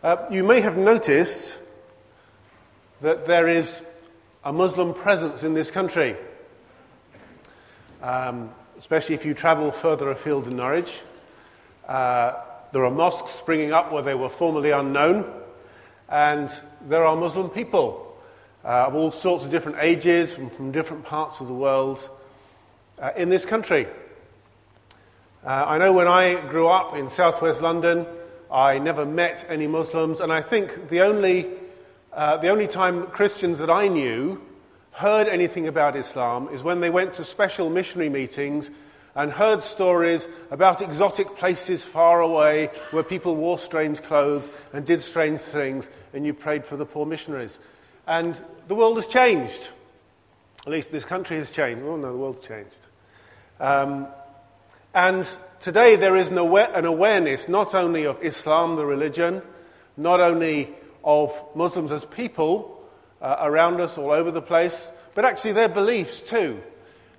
Uh, you may have noticed that there is a Muslim presence in this country, um, especially if you travel further afield in Norwich. Uh, there are mosques springing up where they were formerly unknown, and there are Muslim people uh, of all sorts of different ages from, from different parts of the world uh, in this country. Uh, I know when I grew up in southwest London, I never met any Muslims, and I think the only, uh, the only time Christians that I knew heard anything about Islam is when they went to special missionary meetings and heard stories about exotic places far away where people wore strange clothes and did strange things, and you prayed for the poor missionaries. And the world has changed. At least this country has changed. Oh, no, the world's changed. Um, and today there is an, aware, an awareness not only of Islam, the religion, not only of Muslims as people uh, around us all over the place, but actually their beliefs too.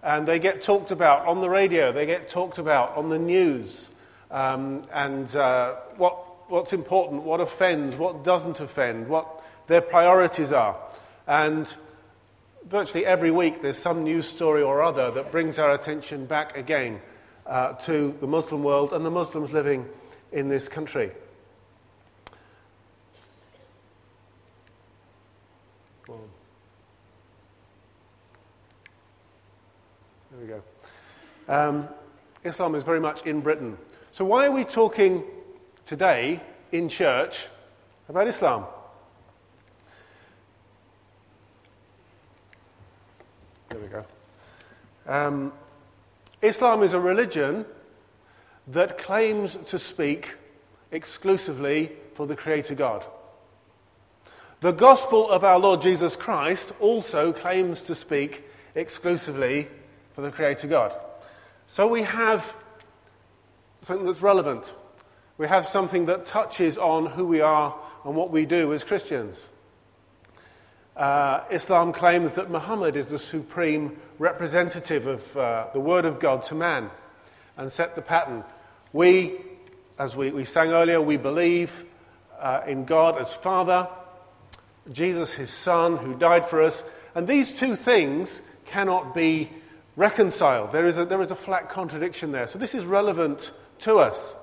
And they get talked about on the radio, they get talked about on the news, um, and uh, what, what's important, what offends, what doesn't offend, what their priorities are. And virtually every week there's some news story or other that brings our attention back again uh, to the Muslim world and the Muslims living in this country. There we go. Um, Islam is very much in Britain. So, why are we talking today in church about Islam? There we go. Um, Islam is a religion that claims to speak exclusively for the Creator God. The gospel of our Lord Jesus Christ also claims to speak exclusively for the Creator God. So we have something that's relevant. We have something that touches on who we are and what we do as Christians. Uh, Islam claims that Muhammad is the supreme representative of uh, the Word of God to man and set the pattern. We, as we, we sang earlier, we believe uh, in God as Father, Jesus, his Son, who died for us, and these two things cannot be reconciled. There is a, there is a flat contradiction there. So this is relevant to us.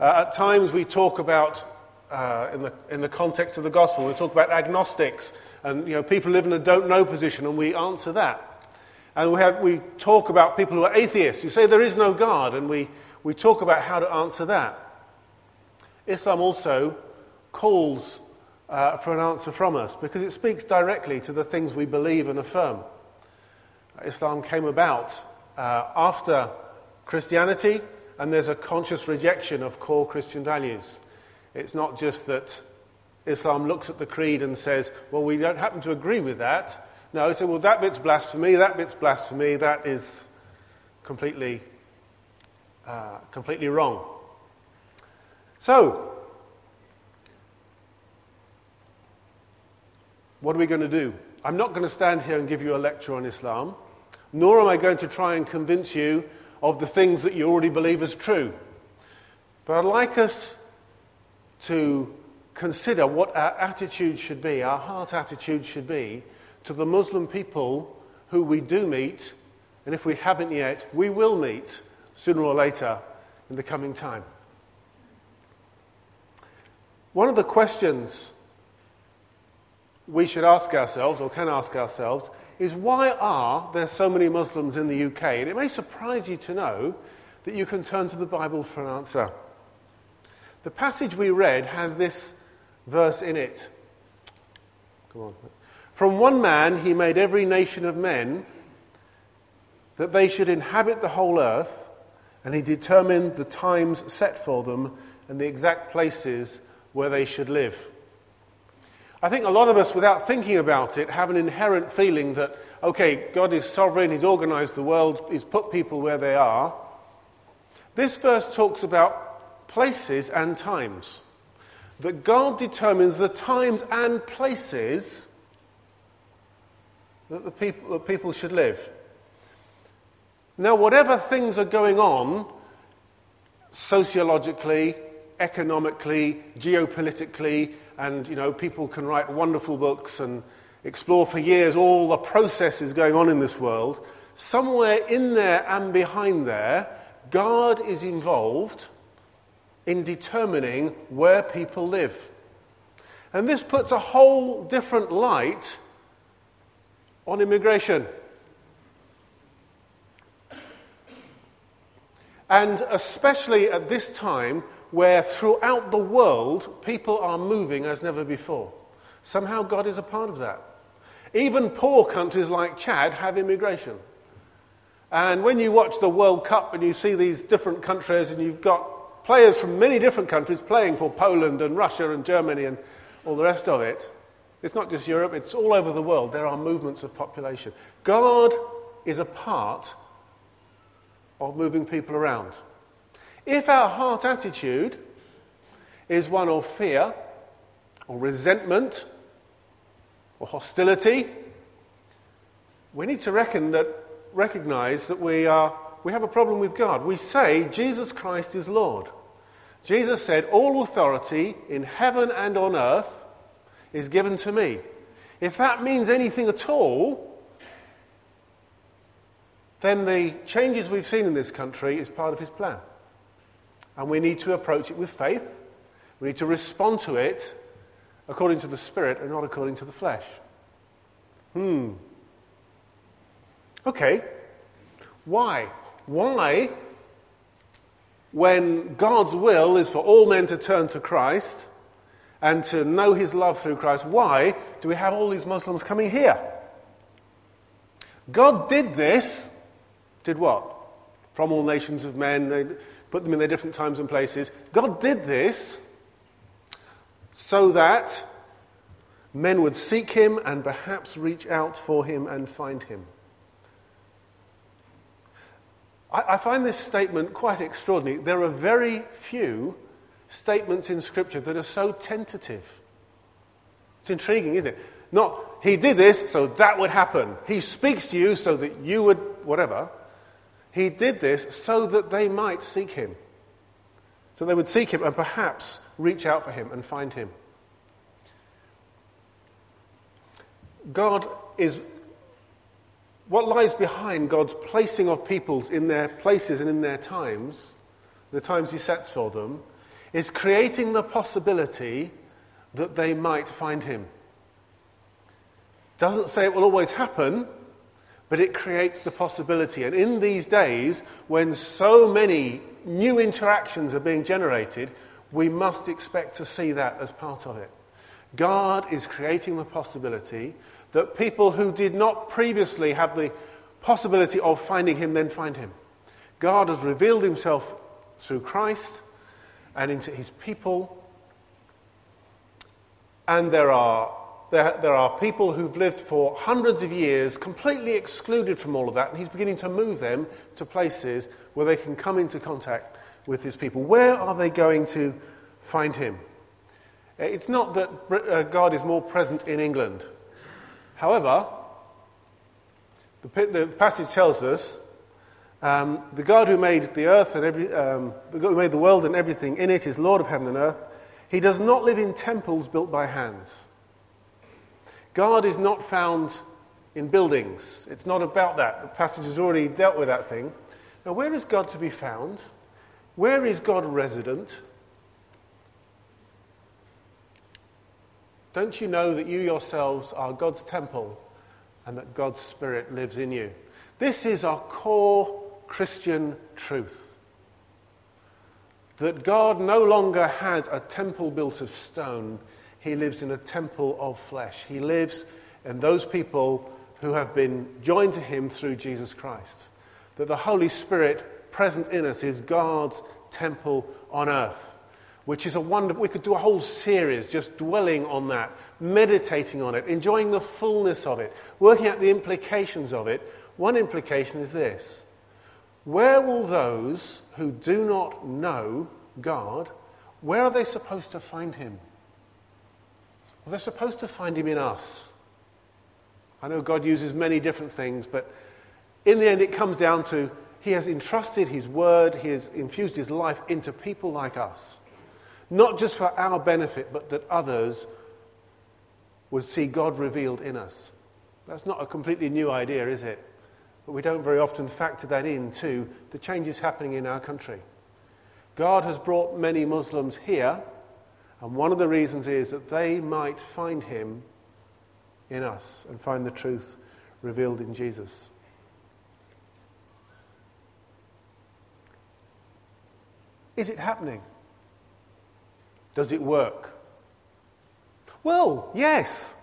Uh, at times we talk about, uh, in, the, in the context of the gospel, we talk about agnostics and you know, people live in a don't know position, and we answer that. And we, have, we talk about people who are atheists. You say there is no God, and we, we talk about how to answer that. Islam also calls uh, for an answer from us because it speaks directly to the things we believe and affirm. Islam came about uh, after Christianity, and there's a conscious rejection of core Christian values. It's not just that Islam looks at the creed and says, well, we don't happen to agree with that. No, they say, well, that bit's blasphemy, that bit's blasphemy, that is completely, uh, completely wrong. So, what are we going to do? I'm not going to stand here and give you a lecture on Islam, nor am I going to try and convince you of the things that you already believe as true. But I'd like us to consider what our attitude should be, our heart attitude should be to the Muslim people who we do meet, and if we haven't yet, we will meet sooner or later in the coming time. One of the questions we should ask ourselves, or can ask ourselves, is why are there so many Muslims in the UK? And it may surprise you to know that you can turn to the Bible for an answer. The passage we read has this verse in it. Come on. From one man he made every nation of men that they should inhabit the whole earth, and he determined the times set for them and the exact places where they should live. I think a lot of us, without thinking about it, have an inherent feeling that, okay, God is sovereign, He's organized the world, He's put people where they are. This verse talks about places and times. That God determines the times and places that the people, that people should live. Now, whatever things are going on sociologically, economically, geopolitically, and you know, people can write wonderful books and explore for years all the processes going on in this world. Somewhere in there and behind there, God is involved in determining where people live. And this puts a whole different light on immigration. And especially at this time where throughout the world people are moving as never before. Somehow God is a part of that. Even poor countries like Chad have immigration. And when you watch the World Cup and you see these different countries and you've got players from many different countries playing for Poland and Russia and Germany and all the rest of it, it's not just Europe, it's all over the world. There are movements of population. God is a part of moving people around. If our heart attitude is one of fear or resentment or hostility, we need to reckon that, recognize that we, are, we have a problem with God. We say Jesus Christ is Lord. Jesus said, All authority in heaven and on earth is given to me. If that means anything at all, then the changes we've seen in this country is part of his plan. And we need to approach it with faith. We need to respond to it according to the Spirit and not according to the flesh. Hmm. Okay. Why? Why, when God's will is for all men to turn to Christ and to know his love through Christ, why do we have all these Muslims coming here? God did this, did what? From all nations of men, they put them in their different times and places. God did this so that men would seek him and perhaps reach out for him and find him. I, I find this statement quite extraordinary. There are very few statements in Scripture that are so tentative. It's intriguing, isn't it? Not, he did this, so that would happen. He speaks to you so that you would, whatever. He did this so that they might seek him. So they would seek him and perhaps reach out for him and find him. God is what lies behind God's placing of peoples in their places and in their times, the times He sets for them, is creating the possibility that they might find Him. Doesn't say it will always happen, but it creates the possibility. And in these days, when so many new interactions are being generated, we must expect to see that as part of it. God is creating the possibility that people who did not previously have the possibility of finding him then find him. God has revealed himself through Christ and into his people. And there are, there, there are people who've lived for hundreds of years completely excluded from all of that, and he's beginning to move them to places where they can come into contact with his people. Where are they going to find him? It's not that uh, God is more present in England However, the, the passage tells us um, the God who made the earth and every, um, the God who made the world and everything in it is Lord of heaven and earth. He does not live in temples built by hands. God is not found in buildings. It's not about that. The passage has already dealt with that thing. Now, where is God to be found? Where is God resident? Don't you know that you yourselves are God's temple and that God's Spirit lives in you? This is our core Christian truth. That God no longer has a temple built of stone, He lives in a temple of flesh. He lives in those people who have been joined to Him through Jesus Christ. That the Holy Spirit present in us is God's temple on earth which is a wonderful, we could do a whole series just dwelling on that, meditating on it, enjoying the fullness of it, working out the implications of it. One implication is this Where will those who do not know God, where are they supposed to find Him? Well, they're supposed to find Him in us. I know God uses many different things, but in the end, it comes down to He has entrusted His word, He has infused His life into people like us Not just for our benefit, but that others would see God revealed in us. That's not a completely new idea, is it? But we don't very often factor that in to the changes happening in our country. God has brought many Muslims here, and one of the reasons is that they might find Him in us and find the truth revealed in Jesus. Is it happening? Does it work? Well, yes.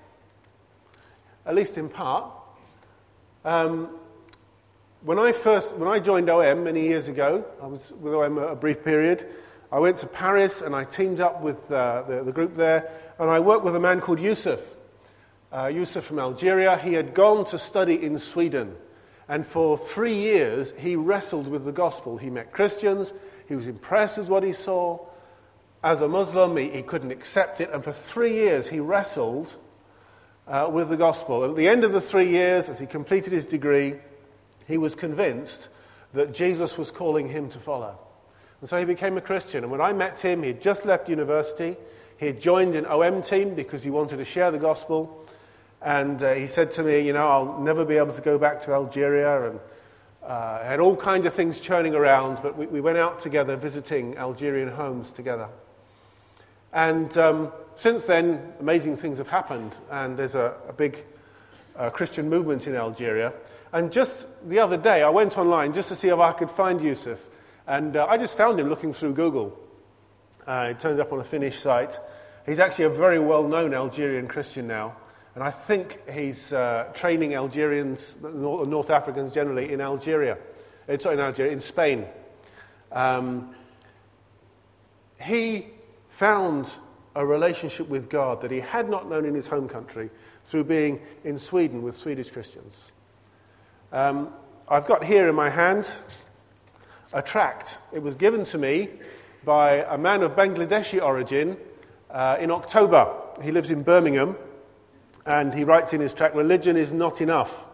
At least in part. Um, when I first, when I joined OM many years ago, I was with OM a brief period. I went to Paris and I teamed up with uh, the, the, group there, and I worked with a man called Yusuf. Uh, Yusuf from Algeria. He had gone to study in Sweden, and for three years he wrestled with the gospel. He met Christians, he was impressed with what he saw. As a Muslim, he, he couldn't accept it, and for three years he wrestled uh, with the gospel. At the end of the three years, as he completed his degree, he was convinced that Jesus was calling him to follow. And so he became a Christian. And when I met him, he had just left university. He had joined an OM team because he wanted to share the gospel. And uh, he said to me, You know, I'll never be able to go back to Algeria. And uh, had all kinds of things churning around, but we, we went out together visiting Algerian homes together. And um, since then, amazing things have happened. And there's a, a big uh, Christian movement in Algeria. And just the other day, I went online just to see if I could find Yusuf. And uh, I just found him looking through Google. Uh, turned up on a Finnish site. He's actually a very well known Algerian Christian now. And I think he's uh, training Algerians, North Africans generally, in Algeria. Uh, sorry, in Algeria, in Spain. Um, he found a relationship with God that he had not known in his home country through being in Sweden with Swedish Christians. Um, I've got here in my hand a tract. It was given to me by a man of Bangladeshi origin uh, in October. He lives in Birmingham, and he writes in his tract Religion is not enough.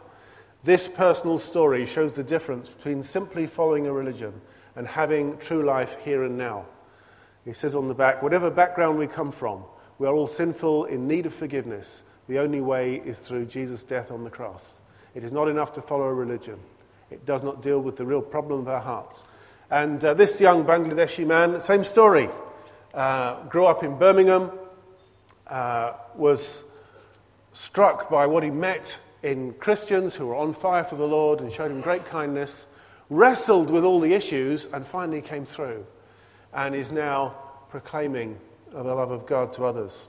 This personal story shows the difference between simply following a religion and having true life here and now. He says on the back, whatever background we come from, we are all sinful in need of forgiveness. The only way is through Jesus' death on the cross. It is not enough to follow a religion. It does not deal with the real problem of our hearts. And uh, this young Bangladeshi man, same story. Uh, grew up in Birmingham, uh, was struck by what he met in Christians who were on fire for the Lord and showed him great kindness, wrestled with all the issues, and finally came through, and is now proclaiming the love of God to others.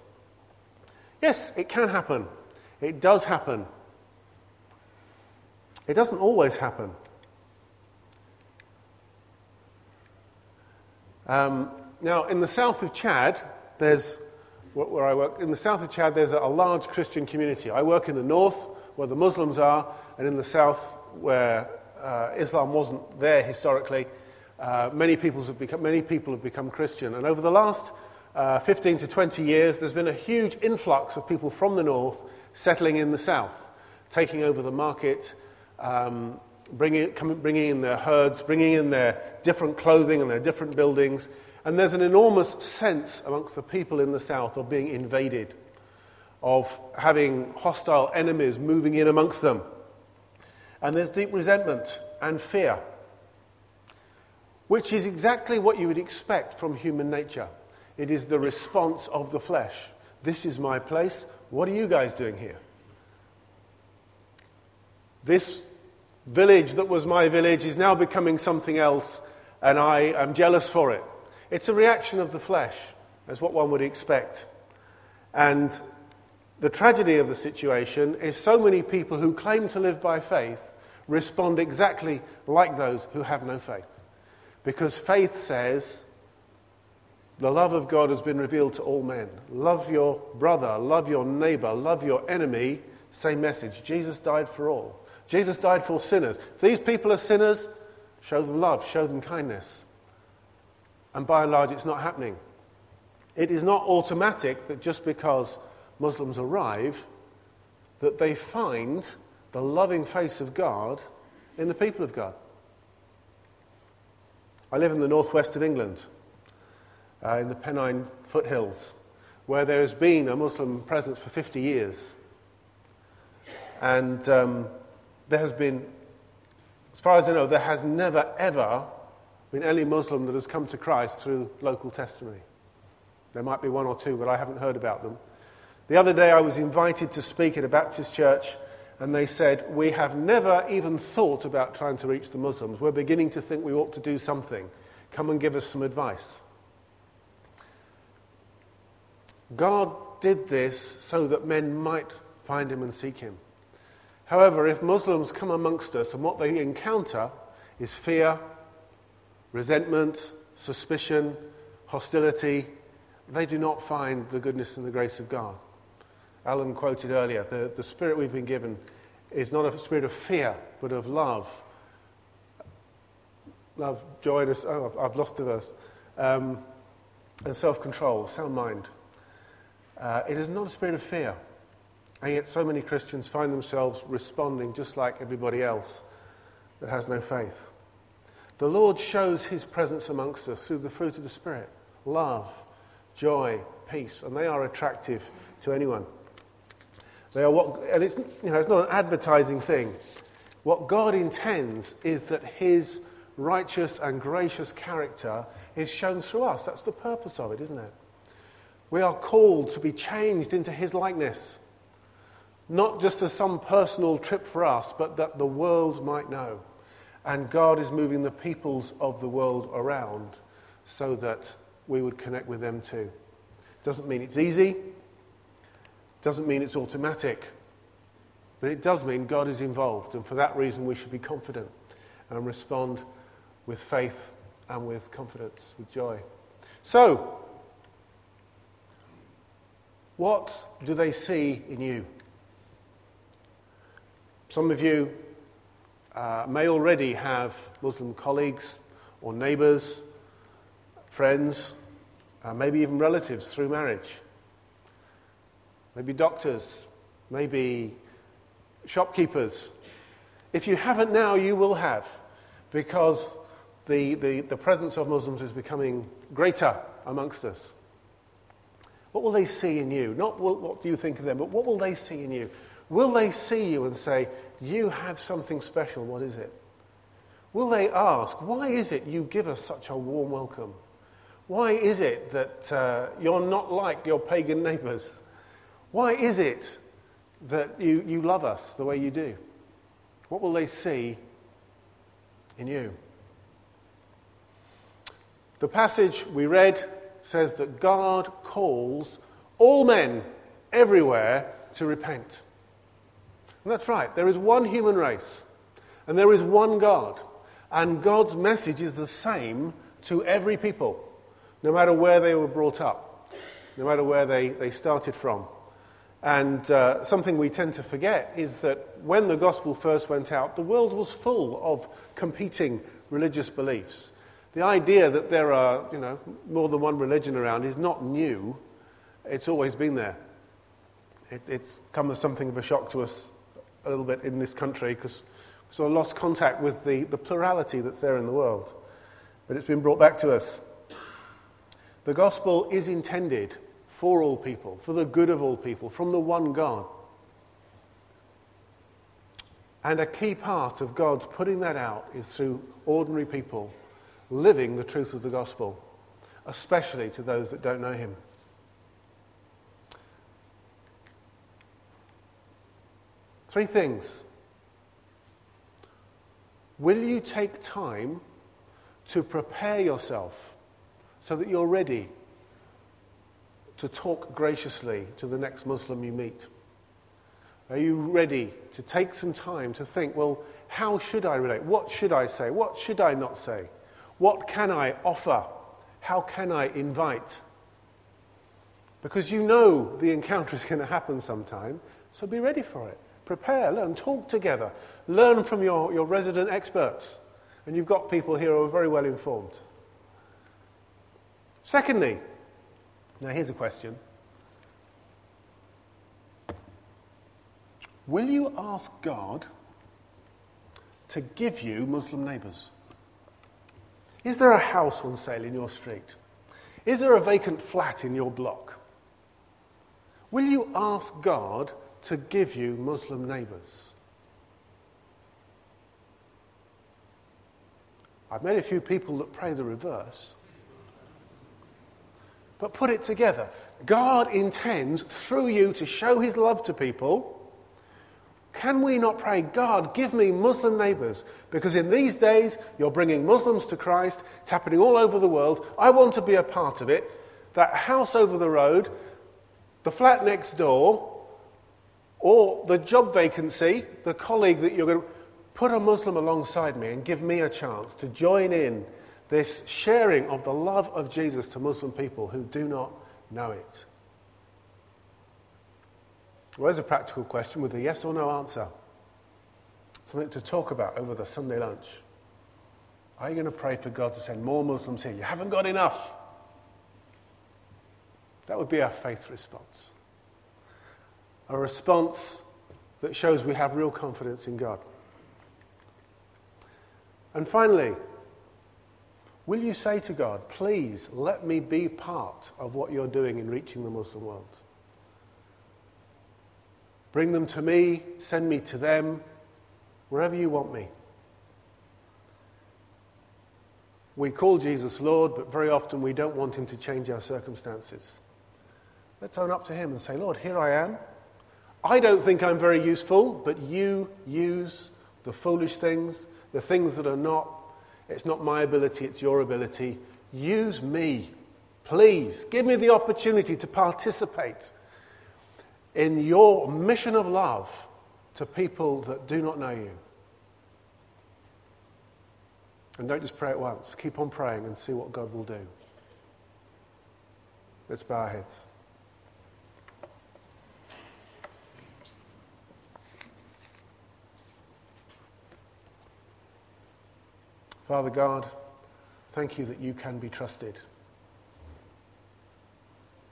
Yes, it can happen. It does happen. It doesn't always happen. Um, now, in the south of Chad, there's where I work, in the south of Chad, there's a large Christian community. I work in the north, where the Muslims are, and in the south, where uh, Islam wasn't there historically. Uh, many, people have become, many people have become Christian. And over the last uh, 15 to 20 years, there's been a huge influx of people from the north settling in the south, taking over the market, um, bringing, coming, bringing in their herds, bringing in their different clothing and their different buildings. And there's an enormous sense amongst the people in the south of being invaded, of having hostile enemies moving in amongst them. And there's deep resentment and fear, which is exactly what you would expect from human nature. It is the response of the flesh. This is my place. What are you guys doing here? This village that was my village is now becoming something else, and I am jealous for it. It's a reaction of the flesh, as what one would expect. And the tragedy of the situation is so many people who claim to live by faith respond exactly like those who have no faith. Because faith says, the love of God has been revealed to all men. Love your brother, love your neighbor, love your enemy. Same message. Jesus died for all. Jesus died for sinners. These people are sinners, show them love, show them kindness. And by and large, it's not happening. It is not automatic that just because Muslims arrive, that they find the loving face of God in the people of God. I live in the northwest of England. uh, in the Pennine foothills, where there has been a Muslim presence for 50 years. And um, there has been, as far as I know, there has never, ever been any Muslim that has come to Christ through local testimony. There might be one or two, but I haven't heard about them. The other day I was invited to speak at a Baptist church, and they said, We have never even thought about trying to reach the Muslims. We're beginning to think we ought to do something. Come and give us some advice. God did this so that men might find him and seek him. However, if Muslims come amongst us and what they encounter is fear, resentment, suspicion, hostility, they do not find the goodness and the grace of God. Alan quoted earlier the, the spirit we've been given is not a spirit of fear, but of love. Love, joy, and, oh, I've lost the verse. Um, and self control, sound mind. Uh, it is not a spirit of fear. And yet, so many Christians find themselves responding just like everybody else that has no faith. The Lord shows his presence amongst us through the fruit of the Spirit love, joy, peace, and they are attractive to anyone. They are what, and it's, you know, it's not an advertising thing. What God intends is that his righteous and gracious character is shown through us. That's the purpose of it, isn't it? We are called to be changed into his likeness, not just as some personal trip for us, but that the world might know. And God is moving the peoples of the world around so that we would connect with them too. Doesn't mean it's easy, doesn't mean it's automatic, but it does mean God is involved, and for that reason we should be confident and respond with faith and with confidence, with joy. So, what do they see in you? Some of you uh, may already have Muslim colleagues or neighbors, friends, uh, maybe even relatives through marriage, maybe doctors, maybe shopkeepers. If you haven't now, you will have, because the, the, the presence of Muslims is becoming greater amongst us. What will they see in you? Not what, what do you think of them, but what will they see in you? Will they see you and say, You have something special? What is it? Will they ask, Why is it you give us such a warm welcome? Why is it that uh, you're not like your pagan neighbors? Why is it that you, you love us the way you do? What will they see in you? The passage we read says that God calls all men everywhere to repent. And that's right. There is one human race, and there is one God. And God's message is the same to every people, no matter where they were brought up, no matter where they, they started from. And uh, something we tend to forget is that when the gospel first went out, the world was full of competing religious beliefs. The idea that there are, you know, more than one religion around is not new. It's always been there. It, it's come as something of a shock to us a little bit in this country because we sort of lost contact with the, the plurality that's there in the world. But it's been brought back to us. The gospel is intended for all people, for the good of all people, from the one God. And a key part of God's putting that out is through ordinary people living the truth of the gospel, especially to those that don't know him. Three things. Will you take time to prepare yourself so that you're ready to talk graciously to the next Muslim you meet? Are you ready to take some time to think, well, how should I relate? What should I say? What should I not say? What can I offer? How can I invite? Because you know the encounter is going to happen sometime, so be ready for it. Prepare, learn, talk together, learn from your, your resident experts. And you've got people here who are very well informed. Secondly, now here's a question Will you ask God to give you Muslim neighbours? Is there a house on sale in your street? Is there a vacant flat in your block? Will you ask God to give you Muslim neighbours? I've met a few people that pray the reverse. But put it together. God intends through you to show his love to people. Can we not pray, God, give me Muslim neighbours? Because in these days, you're bringing Muslims to Christ. It's happening all over the world. I want to be a part of it. That house over the road, the flat next door, or the job vacancy, the colleague that you're going to put a Muslim alongside me and give me a chance to join in this sharing of the love of Jesus to Muslim people who do not know it. Well, a practical question with a yes or no answer. Something to talk about over the Sunday lunch. Are you going to pray for God to send more Muslims here? You haven't got enough. That would be our faith response. A response that shows we have real confidence in God. And finally, will you say to God, please let me be part of what you're doing in reaching the Muslim world? Bring them to me, send me to them, wherever you want me. We call Jesus Lord, but very often we don't want him to change our circumstances. Let's own up to him and say, Lord, here I am. I don't think I'm very useful, but you use the foolish things, the things that are not. It's not my ability, it's your ability. Use me. Please give me the opportunity to participate in your mission of love to people that do not know you. And don't just pray at once. Keep on praying and see what God will do. Let's bow our heads. Father God, thank you that you can be trusted.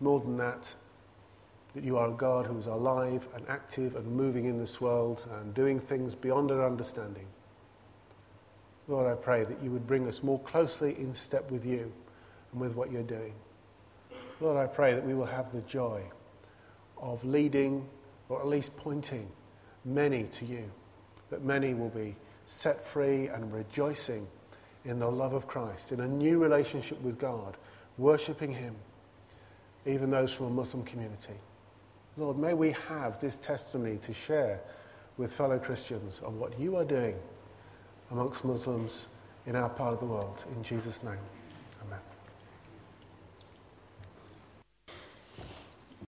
More than that, that you are a God who is alive and active and moving in this world and doing things beyond our understanding. Lord, I pray that you would bring us more closely in step with you and with what you're doing. Lord, I pray that we will have the joy of leading, or at least pointing, many to you, that many will be set free and rejoicing in the love of Christ, in a new relationship with God, worshipping Him, even those from a Muslim community. Lord, may we have this testimony to share with fellow Christians of what you are doing amongst Muslims in our part of the world. In Jesus' name, amen.